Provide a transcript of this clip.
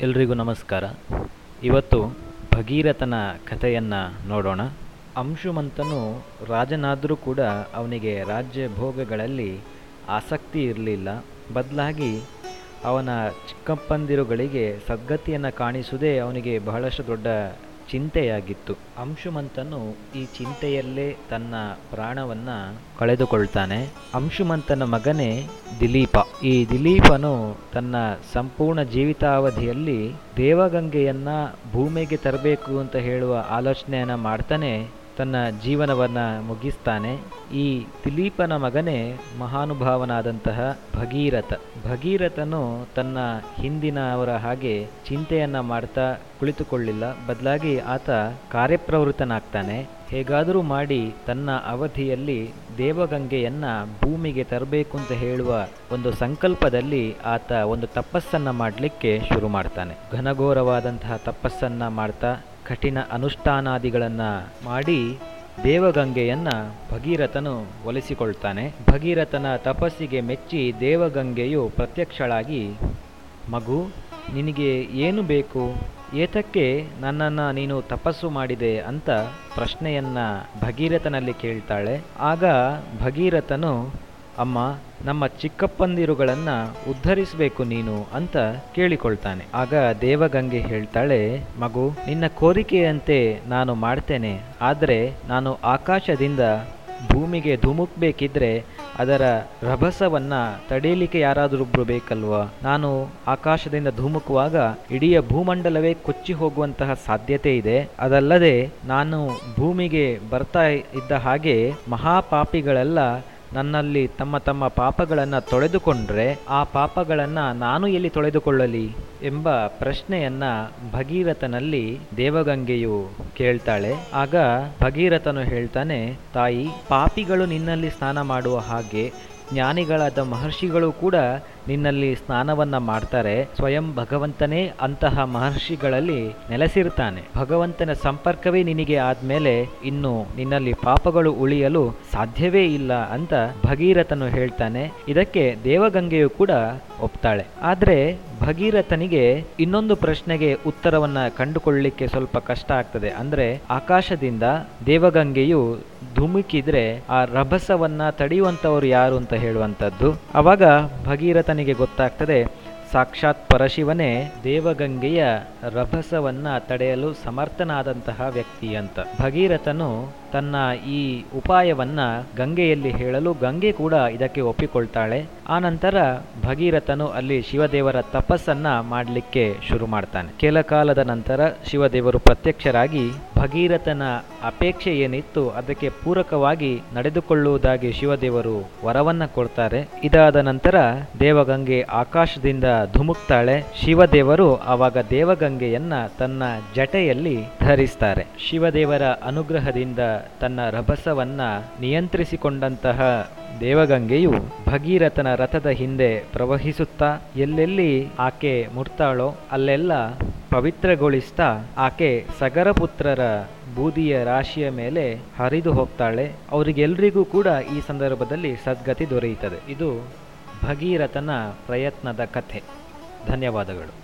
ಎಲ್ರಿಗೂ ನಮಸ್ಕಾರ. ಇವತ್ತು ಭಗೀರಥನ ಕಥೆಯನ್ನು ನೋಡೋಣ. ಅಂಶುಮಂತನು ರಾಜನಾದರೂ ಕೂಡ ಅವನಿಗೆ ರಾಜ್ಯ ಭೋಗಗಳಲ್ಲಿ ಆಸಕ್ತಿ ಇರಲಿಲ್ಲ. ಬದಲಾಗಿ ಅವನ ಚಿಕ್ಕಪ್ಪಂದಿರುಗಳಿಗೆ ಸದ್ಗತಿಯನ್ನು ಕಾಣಿಸುವುದೇ ಅವನಿಗೆ ಬಹಳಷ್ಟು ದೊಡ್ಡ ಚಿಂತೆಯಾಗಿತ್ತು. ಅಂಶುಮಂತನು ಈ ಚಿಂತೆಯಲ್ಲೇ ತನ್ನ ಪ್ರಾಣವನ್ನು ಕಳೆದುಕೊಳ್ತಾನೆ. ಅಂಶುಮಂತನ ಮಗನೇ ದಿಲೀಪ. ಈ ದಿಲೀಪನು ತನ್ನ ಸಂಪೂರ್ಣ ಜೀವಿತಾವಧಿಯಲ್ಲಿ ದೇವಗಂಗೆಯನ್ನ ಭೂಮಿಗೆ ತರಬೇಕು ಅಂತ ಹೇಳುವ ಆಲೋಚನೆಯನ್ನು ಮಾಡ್ತಾನೆ. ತನ್ನ ಜೀವನವನ್ನು ಮುಗಿಸ್ತಾನೆ. ಈ ದಿಲೀಪನ ಮಗನೇ ಮಹಾನುಭಾವನಾದಂತಹ ಭಗೀರಥ. ಭಗೀರಥನು ತನ್ನ ಹಿಂದಿನವರ ಹಾಗೆ ಚಿಂತೆಯನ್ನ ಮಾಡ್ತಾ ಕುಳಿತುಕೊಳ್ಳಿಲ್ಲ. ಬದಲಾಗಿ ಆತ ಕಾರ್ಯಪ್ರವೃತ್ತನಾಗ್ತಾನೆ. ಹೇಗಾದರೂ ಮಾಡಿ ತನ್ನ ಅವಧಿಯಲ್ಲಿ ದೇವಗಂಗೆಯನ್ನ ಭೂಮಿಗೆ ತರಬೇಕು ಅಂತ ಹೇಳುವ ಒಂದು ಸಂಕಲ್ಪದಲ್ಲಿ ಆತ ಒಂದು ತಪಸ್ಸನ್ನ ಮಾಡಲಿಕ್ಕೆ ಶುರು ಮಾಡ್ತಾನೆ. ಘನಘೋರವಾದಂತಹ ತಪಸ್ಸನ್ನು ಮಾಡ್ತಾ ಕಠಿಣ ಅನುಷ್ಠಾನಾದಿಗಳನ್ನು ಮಾಡಿ ದೇವಗಂಗೆಯನ್ನ ಭಗೀರಥನು ಒಲಿಸಿಕೊಳ್ತಾನೆ. ಭಗೀರಥನ ತಪಸ್ಸಿಗೆ ಮೆಚ್ಚಿ ದೇವಗಂಗೆಯು ಪ್ರತ್ಯಕ್ಷಳಾಗಿ, ಮಗು, ನಿನಗೆ ಏನು ಬೇಕು? ಏತಕ್ಕೆ ನನ್ನನ್ನು ನೀನು ತಪಸ್ಸು ಮಾಡಿದೆ? ಅಂತ ಪ್ರಶ್ನೆಯನ್ನ ಭಗೀರಥನಲ್ಲಿ ಕೇಳ್ತಾಳೆ. ಆಗ ಭಗೀರಥನು ಅಮ್ಮ, ನಮ್ಮ ಚಿಕ್ಕಪ್ಪಂದಿರುಗಳನ್ನ ಉದ್ಧರಿಸಬೇಕು ನೀನು ಅಂತ ಕೇಳಿಕೊಳ್ತಾನೆ. ಆಗ ದೇವಗಂಗೆ ಹೇಳ್ತಾಳೆ, ಮಗು, ನಿನ್ನ ಕೋರಿಕೆಯಂತೆ ನಾನು ಮಾಡ್ತೇನೆ. ಆದರೆ ನಾನು ಆಕಾಶದಿಂದ ಭೂಮಿಗೆ ಧುಮುಕ್ಬೇಕಿದ್ರೆ ಅದರ ರಭಸವನ್ನ ತಡೆಯಲಿಕ್ಕೆ ಯಾರಾದರೊಬ್ರು ಬೇಕಲ್ವಾ? ನಾನು ಆಕಾಶದಿಂದ ಧುಮುಕುವಾಗ ಇಡೀ ಭೂಮಂಡಲವೇ ಕೊಚ್ಚಿ ಹೋಗುವಂತಹ ಸಾಧ್ಯತೆ ಇದೆ. ಅದಲ್ಲದೆ ನಾನು ಭೂಮಿಗೆ ಬರ್ತಾ ಇದ್ದ ಹಾಗೆ ಮಹಾಪಾಪಿಗಳೆಲ್ಲ ನನ್ನಲ್ಲಿ ತಮ್ಮ ತಮ್ಮ ಪಾಪಗಳನ್ನು ತೊಳೆದುಕೊಂಡ್ರೆ ಆ ಪಾಪಗಳನ್ನು ನಾನು ಎಲ್ಲಿ ತೊಳೆದುಕೊಳ್ಳಲಿ ಎಂಬ ಪ್ರಶ್ನೆಯನ್ನ ಭಗೀರಥನಲ್ಲಿ ದೇವಗಂಗೆಯು ಕೇಳ್ತಾಳೆ. ಆಗ ಭಗೀರಥನು ಹೇಳ್ತಾನೆ, ತಾಯಿ, ಪಾಪಿಗಳು ನಿನ್ನಲ್ಲಿ ಸ್ನಾನ ಮಾಡುವ ಹಾಗೆ ಜ್ಞಾನಿಗಳಾದ ಮಹರ್ಷಿಗಳು ಕೂಡ ನಿನ್ನಲ್ಲಿ ಸ್ನಾನವನ್ನ ಮಾಡ್ತಾರೆ, ಸ್ವಯಂ ಭಗವಂತನೇ ಅಂತಹ ಮಹರ್ಷಿಗಳಲ್ಲಿ ನೆಲೆಸಿರ್ತಾನೆ. ಭಗವಂತನ ಸಂಪರ್ಕವೇ ನಿನಗೆ ಆದ್ಮೇಲೆ ಇನ್ನು ನಿನ್ನಲ್ಲಿ ಪಾಪಗಳು ಉಳಿಯಲು ಸಾಧ್ಯವೇ ಇಲ್ಲ ಅಂತ ಭಗೀರಥನು ಹೇಳ್ತಾನೆ. ಇದಕ್ಕೆ ದೇವಗಂಗೆಯು ಕೂಡ ಒಪ್ತಾಳೆ. ಆದ್ರೆ ಭಗೀರಥನಿಗೆ ಇನ್ನೊಂದು ಪ್ರಶ್ನೆಗೆ ಉತ್ತರವನ್ನ ಕಂಡುಕೊಳ್ಳಲಿಕ್ಕೆ ಸ್ವಲ್ಪ ಕಷ್ಟ ಆಗ್ತದೆ. ಅಂದ್ರೆ ಆಕಾಶದಿಂದ ದೇವಗಂಗೆಯು ಧುಮುಕಿದ್ರೆ ಆ ರಭಸವನ್ನ ತಡೆಯುವಂತವರು ಯಾರು ಅಂತ ಹೇಳುವಂತದ್ದು ಅವಾಗ ಭಗೀರಥನಿಗೆ ಗೊತ್ತಾಗ್ತದೆ ಸಾಕ್ಷಾತ್ ಪರಶಿವನೇ ದೇವಗಂಗೆಯ ರಭಸವನ್ನ ತಡೆಯಲು ಸಮರ್ಥನಾದಂತಹ ವ್ಯಕ್ತಿ ಅಂತ. ಭಗೀರಥನು ತನ್ನ ಈ ಉಪಾಯವನ್ನ ಗಂಗೆಯಲ್ಲಿ ಹೇಳಲು ಗಂಗೆ ಕೂಡ ಇದಕ್ಕೆ ಒಪ್ಪಿಕೊಳ್ತಾಳೆ. ಆನಂತರ ನಂತರ ಭಗೀರಥನು ಅಲ್ಲಿ ಶಿವದೇವರ ತಪಸ್ಸನ್ನ ಮಾಡಲಿಕ್ಕೆ ಶುರು ಮಾಡ್ತಾನೆ. ಕೆಲ ಕಾಲದ ನಂತರ ಶಿವದೇವರು ಪ್ರತ್ಯಕ್ಷರಾಗಿ ಭಗೀರಥನ ಅಪೇಕ್ಷೆ ಏನಿತ್ತು ಅದಕ್ಕೆ ಪೂರಕವಾಗಿ ನಡೆದುಕೊಳ್ಳುವುದಾಗಿ ಶಿವದೇವರು ವರವನ್ನ ಕೊಡ್ತಾರೆ. ಇದಾದ ನಂತರ ದೇವಗಂಗೆ ಆಕಾಶದಿಂದ ಧುಮುಕ್ತಾಳೆ. ಶಿವದೇವರು ಆವಾಗ ದೇವಗಂಗೆಯನ್ನ ತನ್ನ ಜಟೆಯಲ್ಲಿ ಧರಿಸ್ತಾರೆ. ಶಿವದೇವರ ಅನುಗ್ರಹದಿಂದ ತನ್ನ ರಭಸವನ್ನ ನಿಯಂತ್ರಿಸಿಕೊಂಡಂತಹ ದೇವಗಂಗೆಯು ಭಗೀರಥನ ರಥದ ಹಿಂದೆ ಪ್ರವಹಿಸುತ್ತಾ ಎಲ್ಲೆಲ್ಲಿ ಆಕೆ ಮುಟ್ತಾಳೋ ಅಲ್ಲೆಲ್ಲ ಪವಿತ್ರಗೊಳಿಸ್ತಾ ಆಕೆ ಸಗರಪುತ್ರರ ಬೂದಿಯ ರಾಶಿಯ ಮೇಲೆ ಹರಿದು ಹೋಗ್ತಾಳೆ. ಅವರಿಗೆಲ್ರಿಗೂ ಕೂಡ ಈ ಸಂದರ್ಭದಲ್ಲಿ ಸದ್ಗತಿ ದೊರೆಯುತ್ತದೆ. ಇದು ಭಗೀರಥನ ಪ್ರಯತ್ನದ ಕಥೆ. ಧನ್ಯವಾದಗಳು.